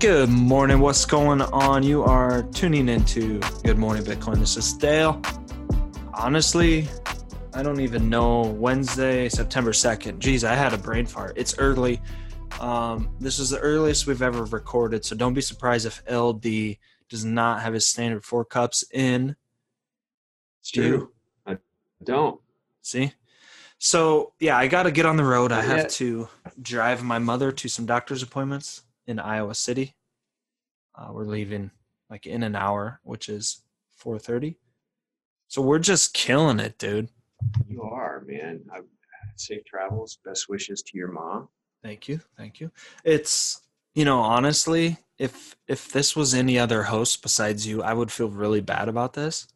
Good morning. What's going on? You are tuning into Good Morning Bitcoin. This is Dale. Honestly, I don't even know. Wednesday, September 2nd. Geez, I had a brain fart. It's early. Um, this is the earliest we've ever recorded, so don't be surprised if LD does not have his standard four cups in. It's true. I don't. See? So, yeah, I got to get on the road. I have to drive my mother to some doctor's appointments in Iowa City. Uh, we're leaving like in an hour, which is 4:30. So we're just killing it, dude. You are, man. I, safe travels. Best wishes to your mom. Thank you. Thank you. It's, you know, honestly, if if this was any other host besides you, I would feel really bad about this.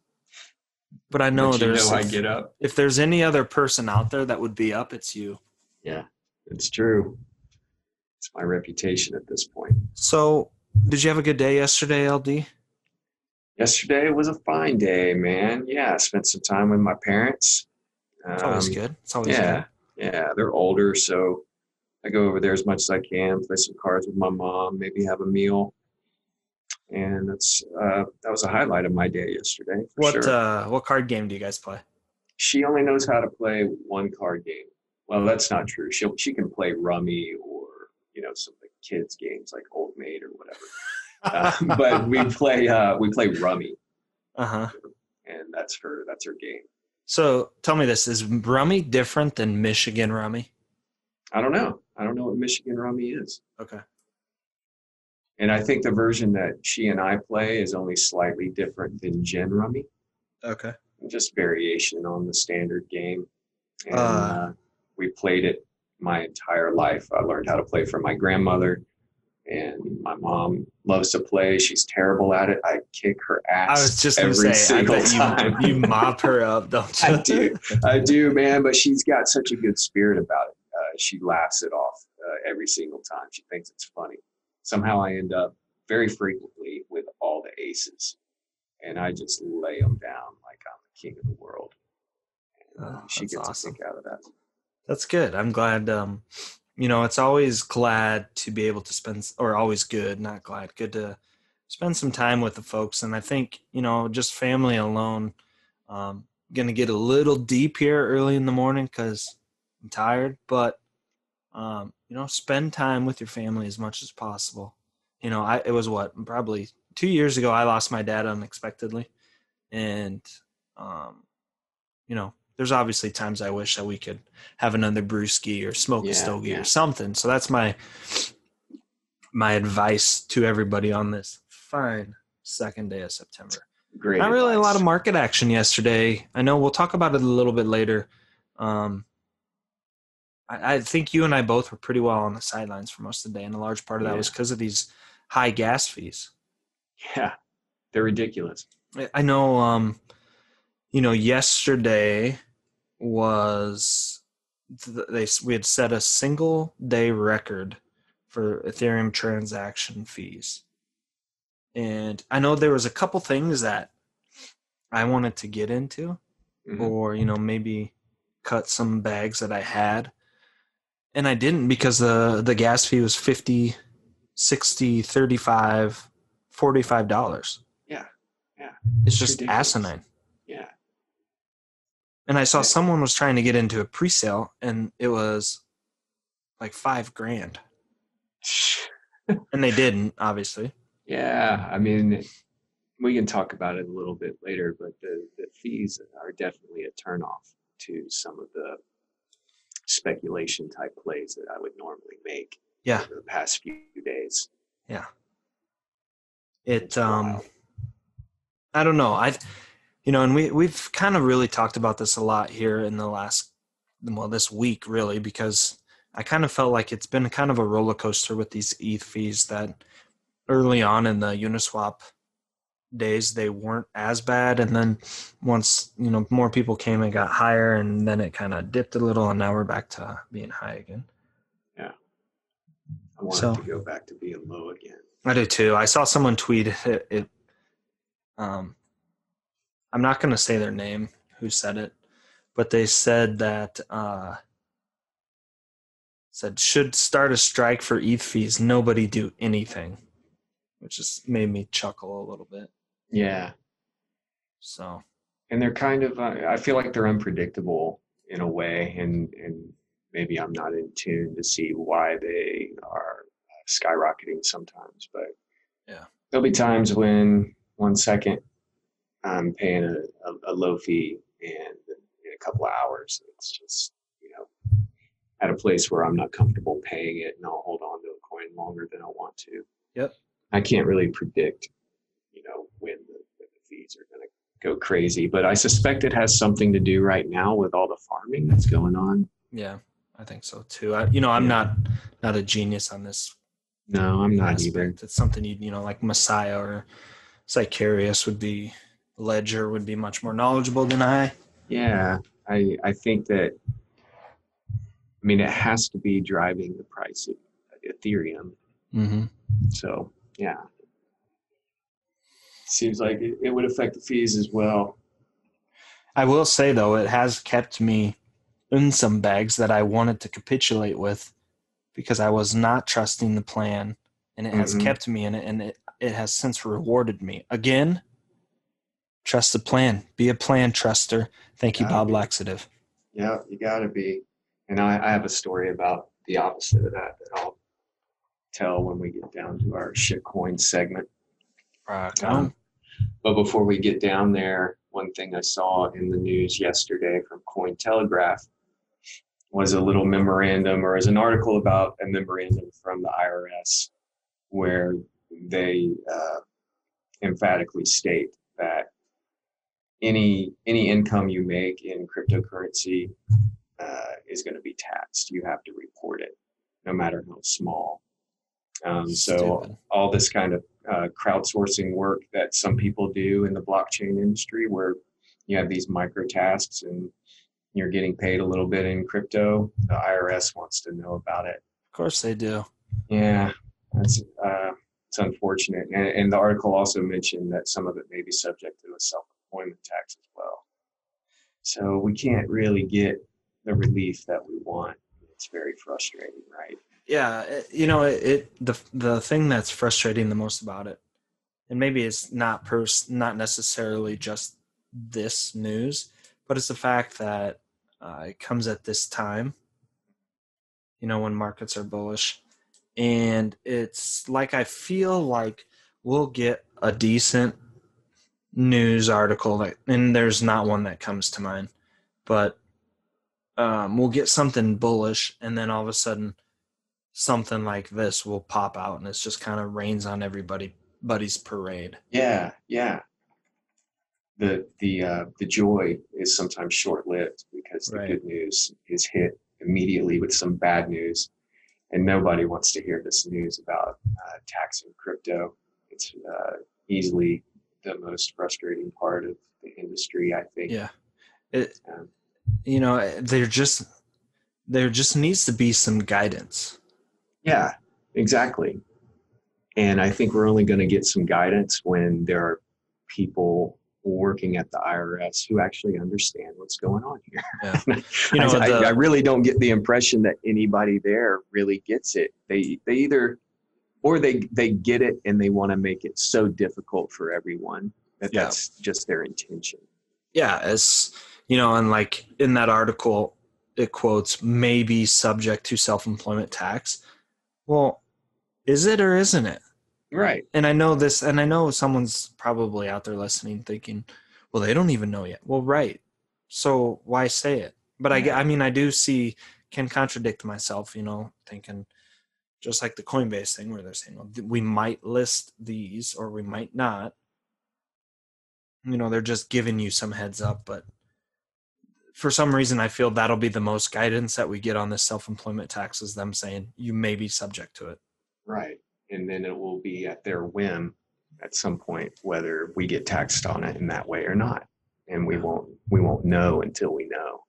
But I know But there's know I get up. if there's any other person out there that would be up, it's you. Yeah, it's true. It's my reputation at this point. So, did you have a good day yesterday, LD? Yesterday was a fine day, man. Yeah, I spent some time with my parents. It's always Um, good. It's always Yeah, good. yeah. They're older, so I go over there as much as I can, play some cards with my mom, maybe have a meal. And that's uh, that was a highlight of my day yesterday. What sure. uh what card game do you guys play? she only knows how to play one card game. Well, that's not true. She she can play rummy or you know some kids games like Old Maid or whatever. Uh, but we play uh, we play rummy, Uh-huh. and that's her that's her game. So, tell me this, is Rummy different than Michigan Rummy? I don't know. I don't know what Michigan rummy is, Okay. and I think the version that she and I play is only slightly different than gin rummy, Okay. just variation on the standard game. And Uh. uh, we played it my entire life. I learned how to play from my grandmother, and my mom loves to play. She's terrible at it. I kick her ass. I was just every say single time. you you mop her up, don't you? I do, I do, man. But she's got such a good spirit about it. Uh, she laughs it off uh, every single time. She thinks it's funny. Somehow I end up very frequently with all the aces, and I just lay them down like I'm the king of the world. And, uh, Oh, she gets awesome. a kick out of that. That's good. I'm glad. Um, you know, it's always glad to be able to spend, or always good, not glad, good to spend some time with the folks. And I think, you know, just family alone, um, going to get a little deep here early in the morning because I'm tired, but, um, you know, spend time with your family as much as possible. You know, I, it was what, probably two years ago, I lost my dad unexpectedly. And, um, you know, there's obviously times I wish that we could have another brewski or smoke a stogie yeah. or something. So that's my my advice to everybody on this fine second day of September. Great. Not really a lot of market action yesterday. I know we'll talk about it a little bit later. Um, I, I think you and I both were pretty well on the sidelines for most of the day, and a large part of that Yeah. was because of these high gas fees. Yeah, they're ridiculous. I- I know um you know yesterday was th- they we had set a single day record for ethereum transaction fees and i know there was a couple things that i wanted to get into Mhm. or you know maybe cut some bags that i had and i didn't because the the gas fee was 50 60 35 45 dollars Yeah, yeah. it's It's just ridiculous. asinine and i saw someone was trying to get into a pre-sale and it was like five grand and they didn't obviously yeah. I mean, we can talk about it a little bit later, but the the fees are definitely a turnoff to some of the speculation type plays that I would normally make. Yeah. over the past few days. Yeah. It um i don't know i you know and we we've kind of really talked about this a lot here in the last well this week really because i kind of felt like it's been kind of a roller coaster with these eth fees that early on in the uniswap days they weren't as bad and then once you know more people came and got higher and then it kind of dipped a little and now we're back to being high again yeah I want So- to go back to being low again. I do too. I saw someone tweet it. it um, I'm not going to say their name who said it, but they said that uh, said should start a strike for ETH fees. Nobody do anything. which just made me chuckle a little bit. Yeah. So And they're kind of, uh, I feel like they're unpredictable in a way. And, and maybe I'm not in tune to see why they are skyrocketing sometimes. But Yeah. there'll be times when one second I'm paying a, a, a low fee and in a couple of hours, it's just, you know, at a place where I'm not comfortable paying it and I'll hold on to a coin longer than I want to. Yep. I can't really predict, you know, when the, when the fees are going to go crazy, but I suspect it has something to do right now with all the farming that's going on. yeah, I think so too. I, you know, I'm Yeah. not not a genius on this No, I'm not aspect. either. It's something you you know like Messiah or Sicarius would be. Ledger would be much more knowledgeable than I. Yeah, I I think that. I mean, it has to be driving the price of Ethereum. Mm-hmm. So yeah, seems like it, it would affect the fees as well. I will say though, it has kept me in some bags that I wanted to capitulate with because I was not trusting the plan, and it has Mhm. kept me in it, and it it has since rewarded me again. Trust the plan. Be a plan truster. Thank you, Bob be. Laxative. Yeah, you got to be. And I, I have a story about the opposite of that that I'll tell when we get down to our shitcoin segment. Rock Um, but before we get down there, one thing I saw in the news yesterday from Cointelegraph was a little memorandum or as an article about a memorandum from the IRS where they uh, emphatically state that any any income you make in cryptocurrency uh, is going to be taxed. You have to report it, no matter how small. Um, so Stupid. all this kind of uh, crowdsourcing work that some people do in the blockchain industry, where you have these micro tasks and you're getting paid a little bit in crypto, the IRS wants to know about it. Of course they do. Yeah, that's uh, it's unfortunate. And, and the article also mentioned that some of it may be subject to a self-employment tax as well. So we can't really get the relief that we want. It's very frustrating, right? Yeah, it, you know it, it. The the thing that's frustrating the most about it, and maybe it's not pers not necessarily just this news, but it's the fact that uh, it comes at this time. You know when markets are bullish, and it's like I feel like we'll get a decent news article that, and there's not one that comes to mind, but um, we'll get something bullish, and then all of a sudden something like this will pop out and it's just kind of rains on everybody buddy's parade Yeah, yeah. The the uh, the joy is sometimes short lived because the Right. good news is hit immediately with some bad news, and nobody wants to hear this news about uh, taxing crypto. It's uh, easily the most frustrating part of the industry, I think. yeah it Um, you know there just there just needs to be some guidance Yeah, exactly. And I think we're only going to get some guidance when there are people working at the IRS who actually understand what's going on here. Yeah. You know, I, I- the- I really don't get the impression that anybody there really gets it. They they either or they they get it and they want to make it so difficult for everyone that Yeah. that's just their intention. yeah as you know and like in that article it quotes may be subject to self-employment tax well is it or isn't it Right. and I know this, and I know someone's probably out there listening thinking, well, they don't even know yet. Well, right. So why say it? But I, I mean, I do see, can contradict myself, you know, thinking just like the Coinbase thing where they're saying, well, we might list these or we might not. You know, they're just giving you some heads up, but for some reason, I feel that'll be the most guidance that we get on this self employment tax is them saying you may be subject to it. Right. And then it will be at their whim at some point whether we get taxed on it in that way or not. And we won't we won't know until we know.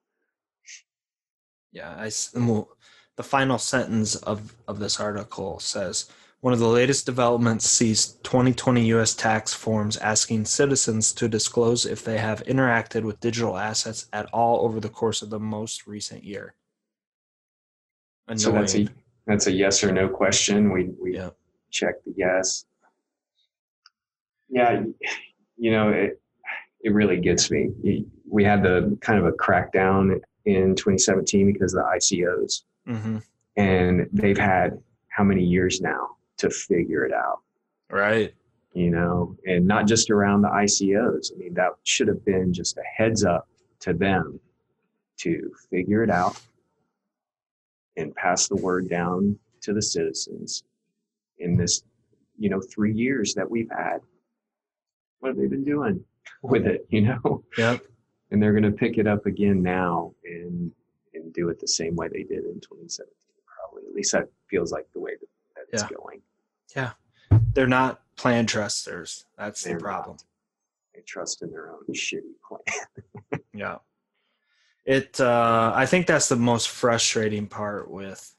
Yeah, I well, the final sentence of of this article says one of the latest developments sees 2020 U.S. tax forms asking citizens to disclose if they have interacted with digital assets at all over the course of the most recent year. So that's a Annoying. that's a yes or no question. We we Yeah. check the yes. Yeah, you know, it it really gets me. We had the kind of a crackdown in 2017 because of the ICOs, Mm-hmm. and they've had how many years now to figure it out, Right. you know, and not just around the ICOs. I mean, that should have been just a heads up to them to figure it out and pass the word down to the citizens in this, you know, three years that we've had. What have they been doing with it, you know? Yep. and they're going to pick it up again now and and do it the same way they did in 2017 probably at least that feels like the way that, that it's going. Yeah. They're not plan trusters. That's They're the problem. not. they trust in their own shitty plan Yeah. It uh I think that's the most frustrating part with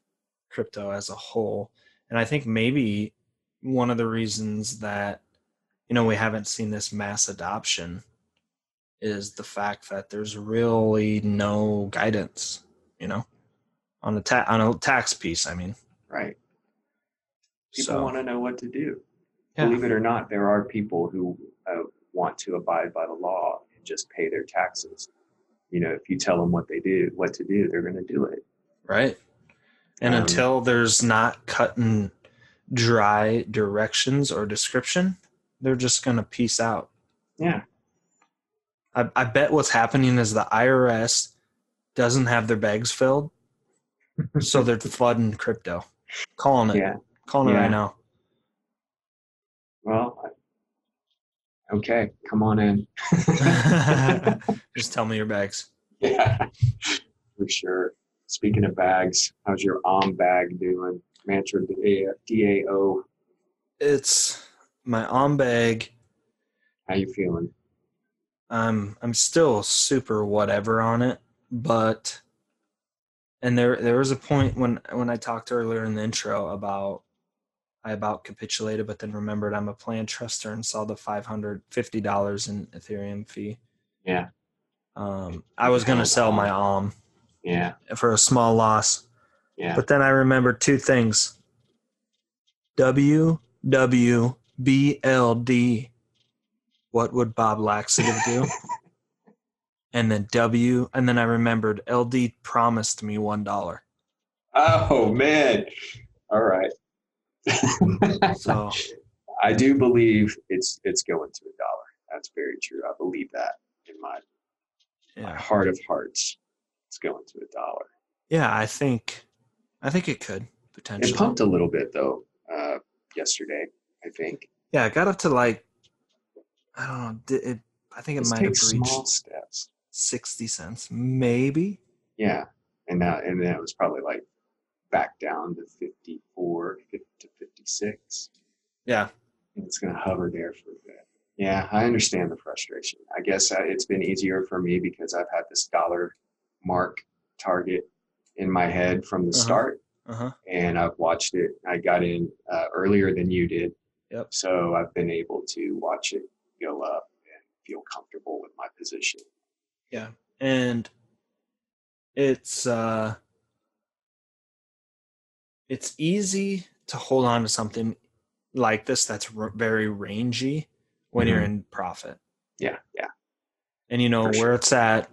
crypto as a whole. And I think maybe one of the reasons that you know we haven't seen this mass adoption is the fact that there's really no guidance, you know, on the ta- on a tax piece, I mean. right people So, want to know what to do yeah. believe it or not there are people who uh, want to abide by the law and just pay their taxes you know if you tell them what they do what to do they're going to do it Right. And Um, until there's not cut and dry directions or description, they're just going to peace out. yeah I, I bet what's happening is the IRS doesn't have their bags filled, so they're flooding crypto. Calling it. yeah Calling it Yeah. right now. well okay come on in just tell me your bags. Yeah, for sure. Speaking of bags, how's your OM bag doing? Mantra DAO. It's my om bag. How you feeling? I'm I'm still super whatever on it, but and there there was a point when when I talked earlier in the intro about I about capitulated, but then remembered I'm a plan truster and saw the five hundred fifty dollars in Ethereum fee. Yeah, Um, I was gonna sell my OM yeah, for a small loss, yeah. but then I remembered two things. W W B L D. What would Bob Laxative do? and then W, and then I remembered LD promised me one dollar. Oh man. All right. So I do believe it's it's going to a dollar. That's very true. I believe that in my, my heart of hearts. It's going to a dollar. yeah, I think, I think it could potentially. It pumped a little bit though uh, yesterday. I think. Yeah, it got up to like, I don't know. It, I think it Let's might have reached steps. Sixty cents, maybe. Yeah, and that, and that was probably like back down to 54 to 56. Yeah, And it's going to hover there for a bit. Yeah, I understand the frustration. I guess uh, it's been easier for me because I've had this dollar mark target in my head from the Uh-huh. start, uh huh. and I've watched it. I got in uh, earlier than you did, Yep. so I've been able to watch it go up and feel comfortable with my position. Yeah, and it's uh, it's easy to hold on to something like this that's r- very rangy when you're Mhm. in profit. Yeah, yeah, And you know For where sure. it's at.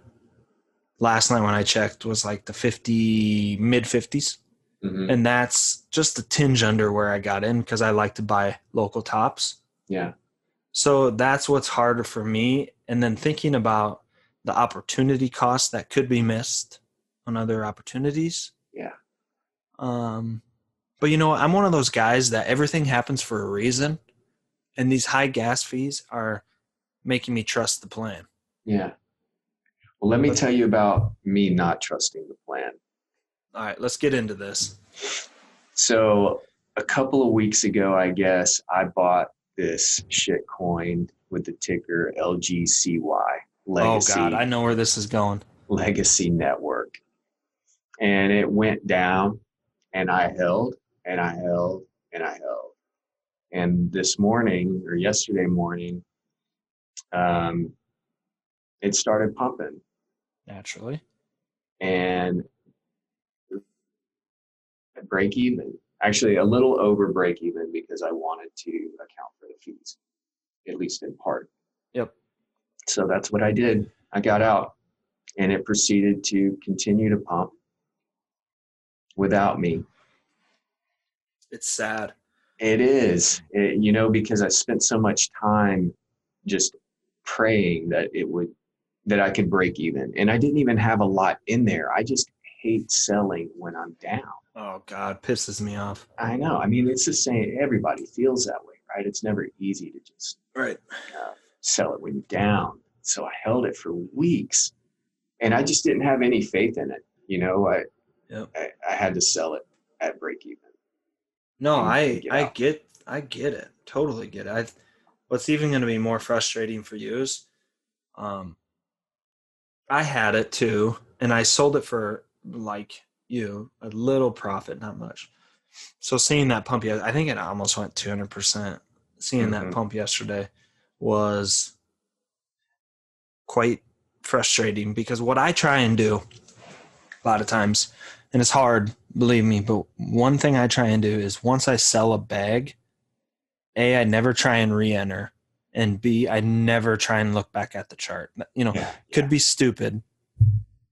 Last night when I checked was like the fifty mid fifties, hmm and that's just a tinge under where I got in because I like to buy local tops. yeah, So that's what's harder for me. And then thinking about the opportunity cost that could be missed on other opportunities. yeah. Um, but you know. I'm one of those guys that everything happens for a reason, and these high gas fees are making me trust the plan. Yeah. Well, let me tell you about me not trusting the plan. All right, let's get into this. So, a couple of weeks ago, I guess, I bought this shit coin with the ticker LGCY, Legacy, Oh God, I know where this is going. Legacy Network. And it went down, and I held, and I held, and I held. And this morning, or yesterday morning, um, it started pumping. Naturally. and break even. Actually, a little over break even because I wanted to account for the fees. at least in part. Yep. So that's what I did. I got out and it proceeded to continue to pump without me. It's sad. It is, It- you know, because I spent so much time just praying that it would, that I could break even. And I didn't even have a lot in there. I just hate selling when I'm down. Oh God, pisses me off. I know. I mean, it's the same. Everybody feels that way, right? It's never easy to just Right. Uh, sell it when you're down. So I held it for weeks and I just didn't have any faith in it. You know, I, Yep. I, I had to sell it at break even. No, I get I out. get I get it. Totally get it. I what's even going to be more frustrating for you is um I had it too and I sold it for like you, a little profit, not much. So seeing that pump I think it almost went 200%. Seeing that Mhm. pump yesterday was quite frustrating because what I try and do a lot of times and it's hard, believe me, but one thing I try and do is once I sell a bag, A, I never try and re enter, and B, I never try and look back at the chart. You know, Yeah. could be stupid,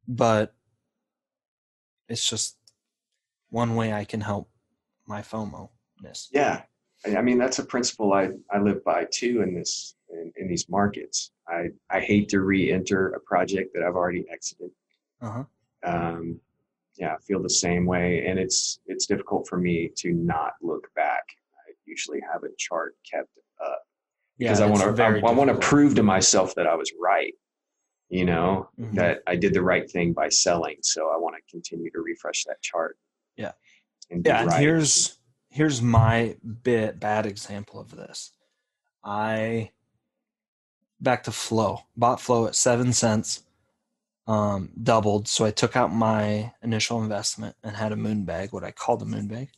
but it's just one way I can help my FOMO ness. Yeah. I I mean, that's a principle I, I live by too in this, in, in these markets. I, I hate to re-enter a project that I've already exited. Uh-huh. Um, yeah, I feel the same way. And it's, it's difficult for me to not look back. I usually have a chart kept up because I want to, I, I want to prove to myself that I was right. You know, Mhm. that I did the right thing by selling. So I want to continue to refresh that chart. Yeah. And yeah and right. here's here's my bit bad example of this i back to flow bought flow at seven cents um doubled so i took out my initial investment and had a moon bag what i called a moon bag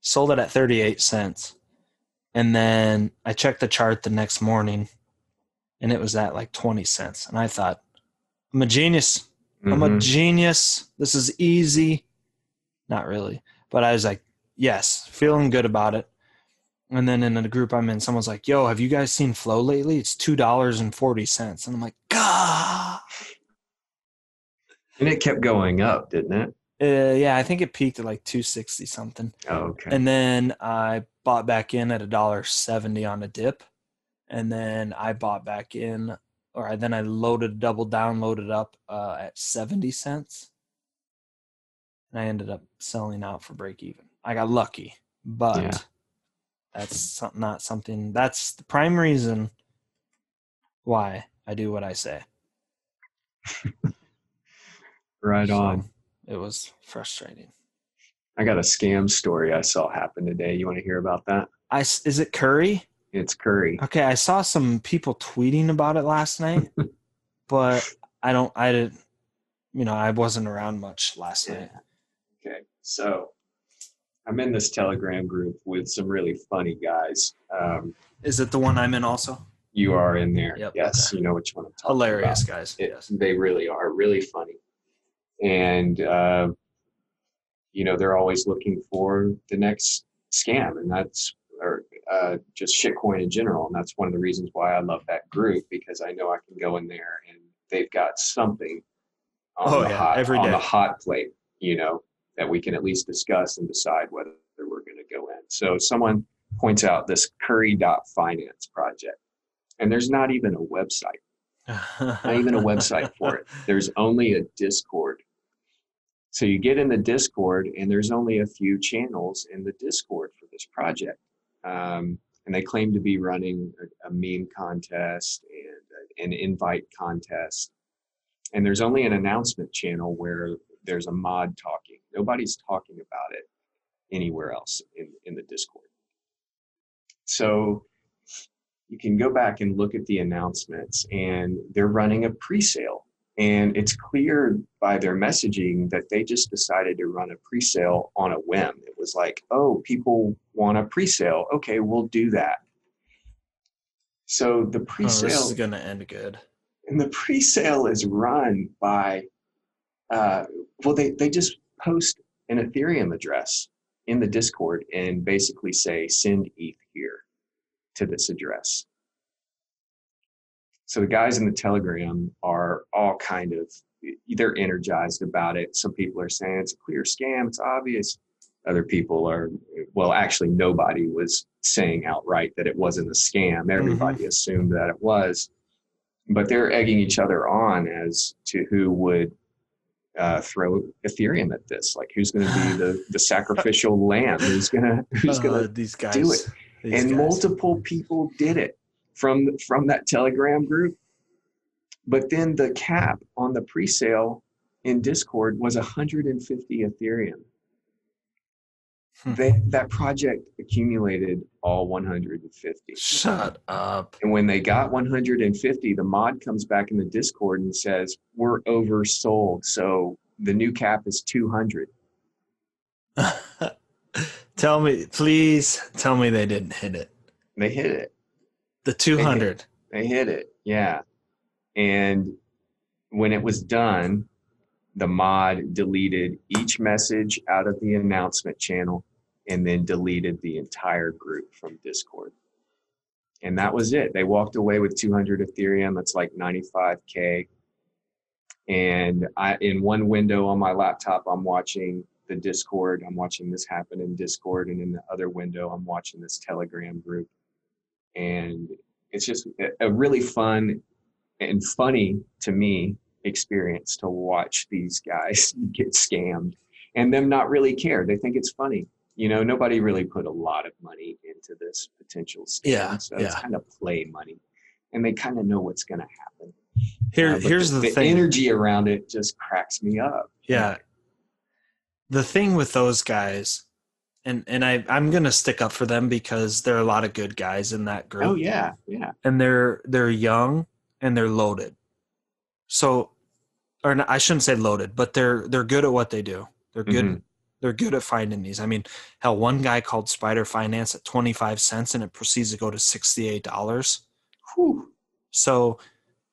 sold it at 38 cents and then i checked the chart the next morning and it was at like 20 cents and i thought i'm a genius I'm a Mhm. genius. This is easy. Not really. But I was like, yes, feeling good about it. And then in the group I'm in, someone's like, yo, have you guys seen Flow lately? It's two dollars and forty cents." And I'm like, God. and it kept going up, didn't it? Uh, yeah, I think it peaked at like 260 something. Oh, okay. And then I bought back in at a dollar seventy on a dip. And then I bought back in, or I, then I loaded, double downloaded up uh, at 70 cents. And I ended up selling out for break even. I got lucky, but Yeah. That's not something, that's the prime reason why I do what I say. right So, on. It was frustrating. I got a scam story I saw happen today. You want to hear about that? I, is it Curry? It's Curry. Okay, I saw some people tweeting about it last night, but I don't. I didn't. You know, I wasn't around much last night. Okay. So I'm in this Telegram group with some really funny guys. Um, Is it the one I'm in also? you are in there. Yep, yes. You know which one I'm talking Hilarious about. guys. It, yes. They really are really funny. And, uh, you know, they're always looking for the next scam. And that's, or uh, just shitcoin in general. And that's one of the reasons why I love that group because I know I can go in there and they've got something on, Oh, the, yeah, hot, every on the hot plate, you know, that we can at least discuss and decide whether we're going to go in. So someone points out this curry.finance project. And there's not even a website not even a website for it. There's only a Discord. So you get in the Discord, and there's only a few channels in the Discord for this project. Um, and they claim to be running a, a meme contest and an invite contest. And there's only an announcement channel where there's a mod talking. Nobody's talking about it anywhere else in, in the Discord. So you can go back and look at the announcements and they're running a pre-sale and it's clear by their messaging that they just decided to run a pre-sale on a whim it was like oh people want a pre-sale okay we'll do that so the Oh, pre-sale this is gonna end good. and the pre-sale is run by uh, well they, they just post an ethereum address in the discord and basically say send eth here to this address So the guys in the Telegram are all kind of they're energized about it. Some people are saying it's a clear scam, it's obvious. Other people are well, actually nobody was saying outright that it wasn't a scam. Everybody mm-hmm. assumed that it was. But they're egging each other on as to who would uh, throw Ethereum at this. Like, who's going to be the, the sacrificial lamb? Who's gonna who's gonna uh, these guys, do it? and guys. multiple people did it from from that Telegram group. But then the cap on the pre-sale in Discord was 150 Ethereum. Hmm. They, that project accumulated all 150. Shut up. And when they got 150, the mod comes back in the Discord and says, We're oversold. So the new cap is 200. tell me, please tell me they didn't hit it. They hit it. The 200. They hit, they hit it. Yeah. And when it was done, the mod deleted each message out of the announcement channel and then deleted the entire group from Discord. And that was it. They walked away with 200 Ethereum. That's like 95K. And I, in one window on my laptop, I'm watching the Discord. I'm watching this happen in Discord. And in the other window, I'm watching this Telegram group. And it's just a really fun and funny to me experience to watch these guys get scammed and them not really care. They think it's funny. You know, nobody really put a lot of money into this potential scam. Yeah, so yeah. it's kind of play money. And they kind of know what's going to happen. Here, uh, here's the, the, the thing. energy around it just cracks me up. Yeah. The thing with those guys, and and I I'm gonna stick up for them because there are a lot of good guys in that group. Oh yeah, yeah. And they're they're young and they're loaded. So, or I shouldn't say loaded, but they're they're good at what they do. They're good. Mm-hmm. They're good at finding these. I mean, hell, one guy called Spider Finance at twenty five cents, and it proceeds to go to sixty eight dollars. So,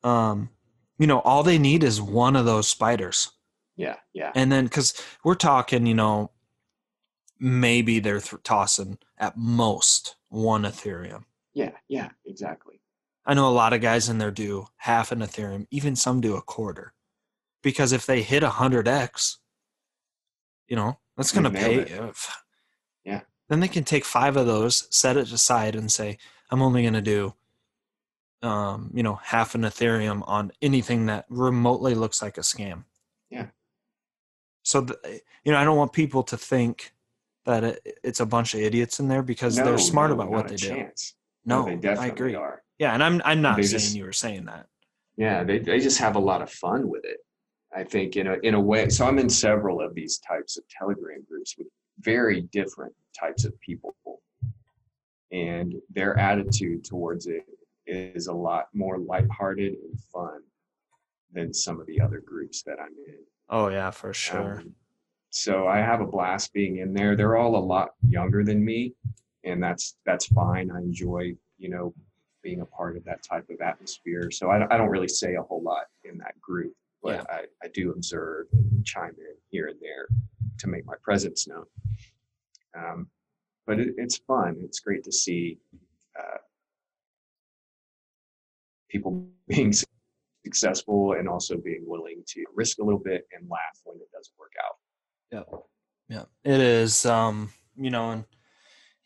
um, you know, all they need is one of those spiders. Yeah, yeah. And then, because we're talking, you know, maybe they're th- tossing at most one Ethereum. Yeah, yeah, exactly. I know a lot of guys in there do half an Ethereum, even some do a quarter. Because if they hit a hundred X, you know, that's gonna pay yeah. Then they can take five of those, set it aside and say, I'm only gonna do um, you know, half an Ethereum on anything that remotely looks like a scam. Yeah. So, the, you know, I don't want people to think that it, it's a bunch of idiots in there because no, they're smart no, about what they chance. do. No, no, they I agree. Are. Yeah, and I'm I'm not They saying just- you were saying that. Yeah, they, they just have a lot of fun with it. I think in a in a way. So I'm in several of these types of Telegram groups with very different types of people, and their attitude towards it is a lot more lighthearted and fun than some of the other groups that I'm in. Oh yeah, for sure. Um, so I have a blast being in there. They're all a lot younger than me, and that's that's fine. I enjoy you know being a part of that type of atmosphere. So I, I don't really say a whole lot in that group, but Yeah. I, I do observe and chime in here and there to make my presence known. Um, but it, it's fun. It's great to see uh, people being successful and also being willing to risk a little bit and laugh when it doesn't work out. Yeah, yeah, it is. Um, you know, and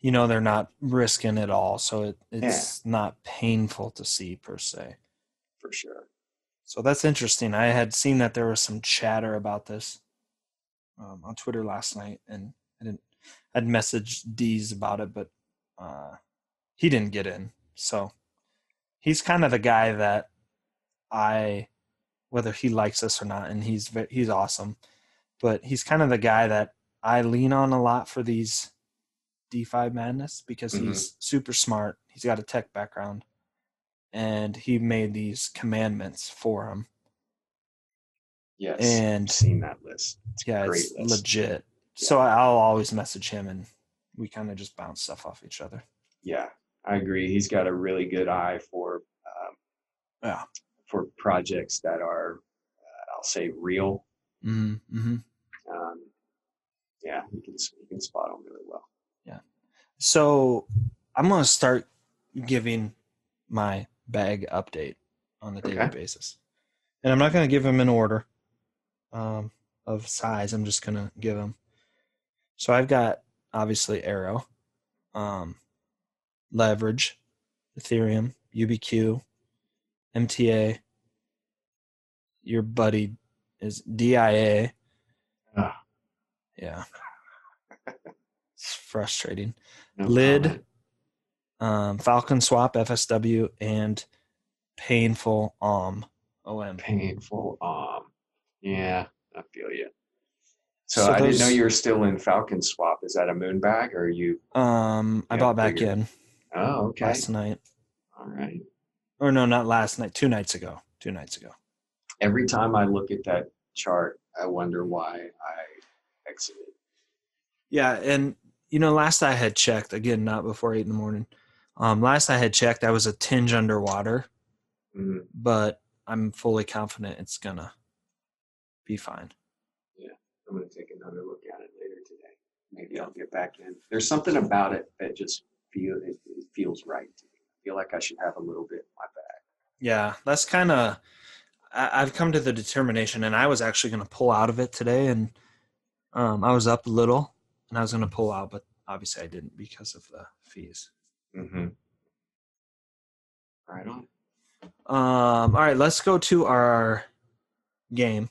you know they're not risking it all, so it, it's not painful to see per se. For sure. So that's interesting. I had seen that there was some chatter about this um, on Twitter last night, and I didn't. I'd messaged Deez about it, but uh, he didn't get in. So he's kind of the guy that I, whether he likes us or not, and he's he's awesome, but he's kind of the guy that I lean on a lot for these DeFi madness because Mhm. he's super smart. He's got a tech background, and he made these commandments for him. Yes. And I've seen that list. It's yeah, it's list. legit. So I'll always message him, and we kind of just bounce stuff off each other. Yeah, I agree. He's got a really good eye for um, Yeah. for projects that are, uh, I'll say, real. Mm-hmm. Um, yeah, he can he can spot them really well. Yeah. So I'm gonna start giving my bag update. on a daily Okay. basis. And I'm not going to give them an order um, of size. I'm just going to give them. So I've got obviously Arrow, um, Leverage, Ethereum, UBQ, MTA. Your buddy is DIA. Ah. Yeah. It's frustrating. No Lid. comment. Um, Falcon Swap, FSW, and Painful OM. OM. painful. Um, yeah, I feel you. So, So I didn't know you were still in Falcon Swap. Is that a moon bag or are you? Um, I bought back figured. in Oh, okay. last night. All right. Or no, not last night. Two nights ago. Two nights ago. Every time I look at that chart, I wonder why I exited. Yeah, and you know, last I had checked, again, not before eight in the morning. Um, last I had checked, I was a tinge underwater, Mhm. but I'm fully confident it's gonna be fine. Yeah, I'm going to take another look at it later today. Maybe I'll get back in. There's something about it that just feel it, it feels right to me. I feel like I should have a little bit in my bag. Yeah, that's kind of. I've come to the determination, and I was actually going to pull out of it today, and um, I was up a little, and I was going to pull out, but obviously I didn't because of the fees. Mm-hmm. Right on. Um, all right, let's go to our game.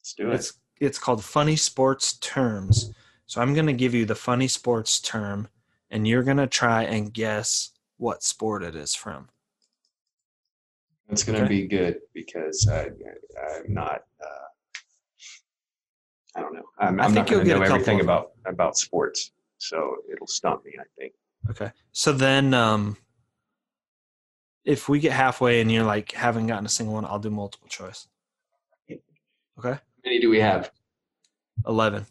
Let's do it. It's it's called Funny Sports Terms. So I'm going to give you the funny sports term, and you're going to try and guess what sport it is from. It's going to Okay. be good because I, I, I'm not. Uh, I don't know. I'm, I I'm think not going you'll get know a couple everything about about sports, so it'll stump me. I think. Okay. So then, um, if we get halfway and you're like haven't gotten a single one, I'll do multiple choice. Okay. How many do we have? Eleven.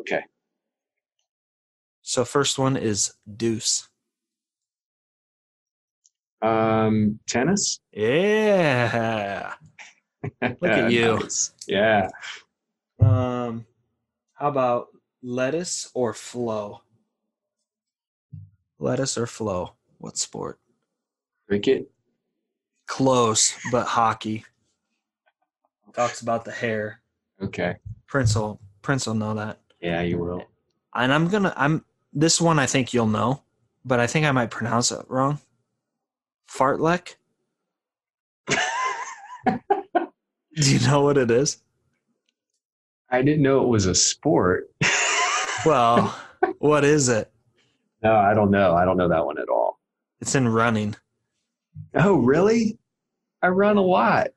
Okay. So first one is deuce. Um, tennis. Yeah. Look at you. Nice. Yeah. Um, how about lettuce or flow? Lettuce or flow? What sport? Cricket. Close, but hockey. Talks about the hair. Okay. Prince will Prince will know that. Yeah, you will. And I'm gonna I'm this one I think you'll know, but I think I might pronounce it wrong. Fartlek? Do you know what it is? I didn't know it was a sport. Well, what is it? No, I don't know. I don't know that one at all. It's in running. Oh, really? I run a lot.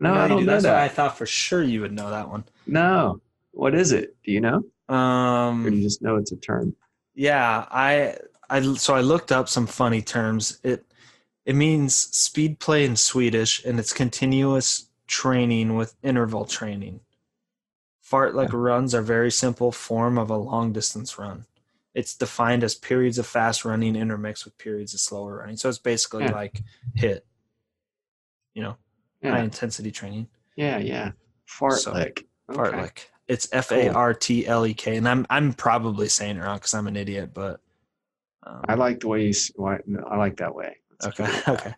No, Yeah, I don't do. know That's why I thought for sure you would know that one. No. What is it? Do you know? Or do Um, you just know it's a term? yeah, I, I, so I looked up some funny terms. It, it means speed play in Swedish, and it's continuous training with interval training. Fartlek runs are very simple form of a long distance run. It's defined as periods of fast running intermixed with periods of slower running. So it's basically Yeah. like hit, you know, high intensity training. Yeah, yeah. Fartlek. So, Okay. Fartlek. It's F A R T L E K, and I'm I'm probably saying it wrong because I'm an idiot, but um, I like the way you. s- Why, no, I like that way. Let's okay, okay.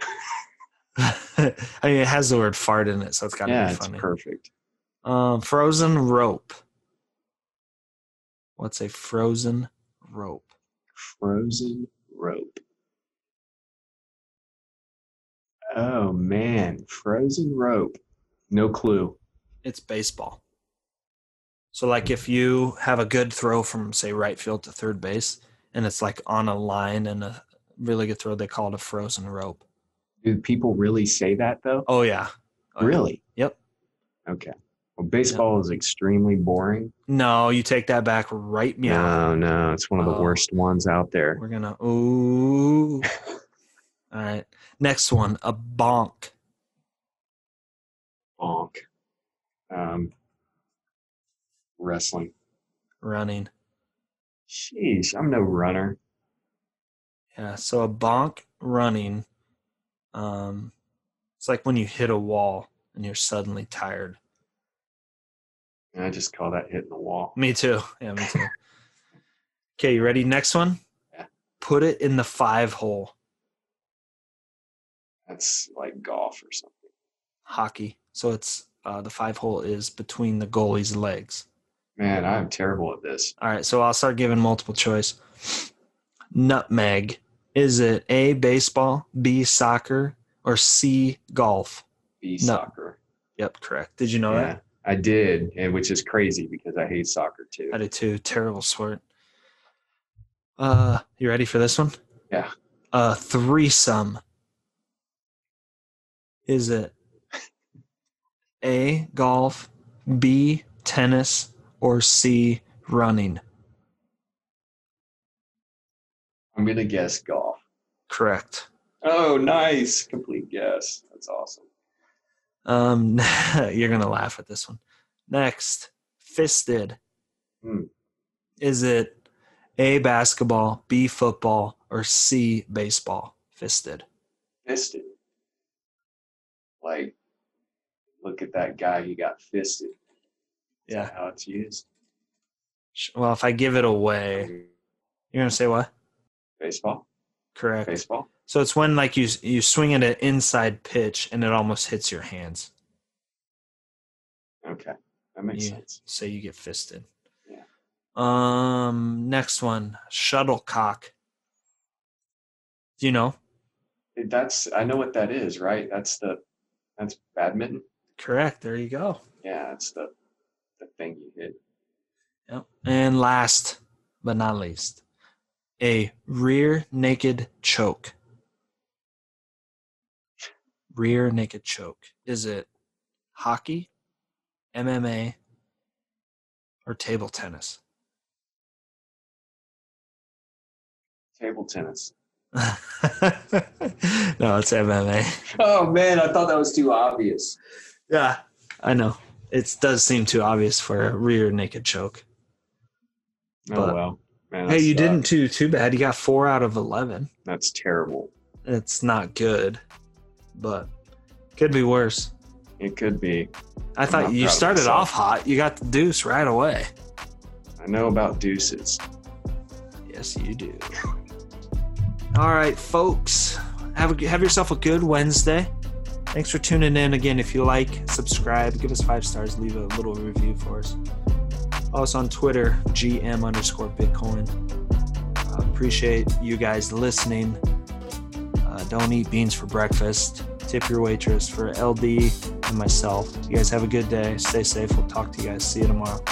I mean, it has the word fart in it, so it's got to Yeah, be it's perfect. Um, frozen rope. What's a frozen rope? Frozen rope. Oh man, frozen rope. No clue. It's baseball. So, like, if you have a good throw from, say, right field to third base, and it's like on a line and a really good throw, they call it a frozen rope. Do people really say that though? Oh yeah, Oh, yeah. really? Yep. Okay. Well, baseball is extremely boring. No, you take that back right now. No, no, it's one of the Oh. worst ones out there. We're gonna ooh. All right. Next one, a bonk. Bonk. Um, wrestling. Running. Sheesh, I'm no runner. Yeah. So a bonk running. Um, it's like when you hit a wall and you're suddenly tired. I just call that hitting the wall. Me too. Yeah, me too. okay, you ready? Next one. Yeah. Put it in the five hole. That's like golf or something. Hockey. So it's uh, the five hole is between the goalie's legs. Man, I'm terrible at this. All right, so I'll start giving multiple choice. Nutmeg. Is it A, baseball, B, soccer, or C, golf? Be No. soccer. Yep, correct. Did you know yeah, that? I did, and which is crazy because I hate soccer too. I did too. Terrible sport. Uh, you ready for this one? Yeah. Uh, threesome. Is it A, golf, B, tennis, or C, running? I'm gonna guess golf. Correct. Oh, nice, complete guess. That's awesome. Um, you're gonna laugh at this one. Next, fisted. Hmm. Is it A basketball, B football, or C baseball? Fisted. Fisted. Like, look at that guy. He got fisted. Is Yeah. how it's used? Well, if I give it away, you're gonna say what? Baseball. Correct. Baseball. So it's when like you you swing at an inside pitch and it almost hits your hands. Okay, that makes Yeah. sense. Say you get fisted. Yeah. Um. Next one, shuttlecock. Do you know? That's I know what that is, right? That's the that's badminton. Correct. There you go. Yeah, it's the the thing you hit. Yep. And last but not least, a rear naked choke. Rear naked choke. Is it hockey, MMA, or table tennis? Table tennis. no, it's MMA. Oh man, I thought that was too obvious. Yeah, I know. It does seem too obvious for a rear naked choke. Oh But- well. Man, Hey, you didn't sucks. too too bad. You got four out of eleven. That's terrible. It's not good, but could be worse. It could be. I thought you proud of started off hot. You got the deuce right away. I know about deuces. Yes, you do. All right, folks. Have a, have yourself a good Wednesday. Thanks for tuning in again. If you like, subscribe, give us five stars, leave a little review for us. Follow us on Twitter, GM underscore Bitcoin. Uh, appreciate you guys listening. Uh, don't eat beans for breakfast. Tip your waitress for LD and myself. You guys have a good day. Stay safe. We'll talk to you guys. See you tomorrow.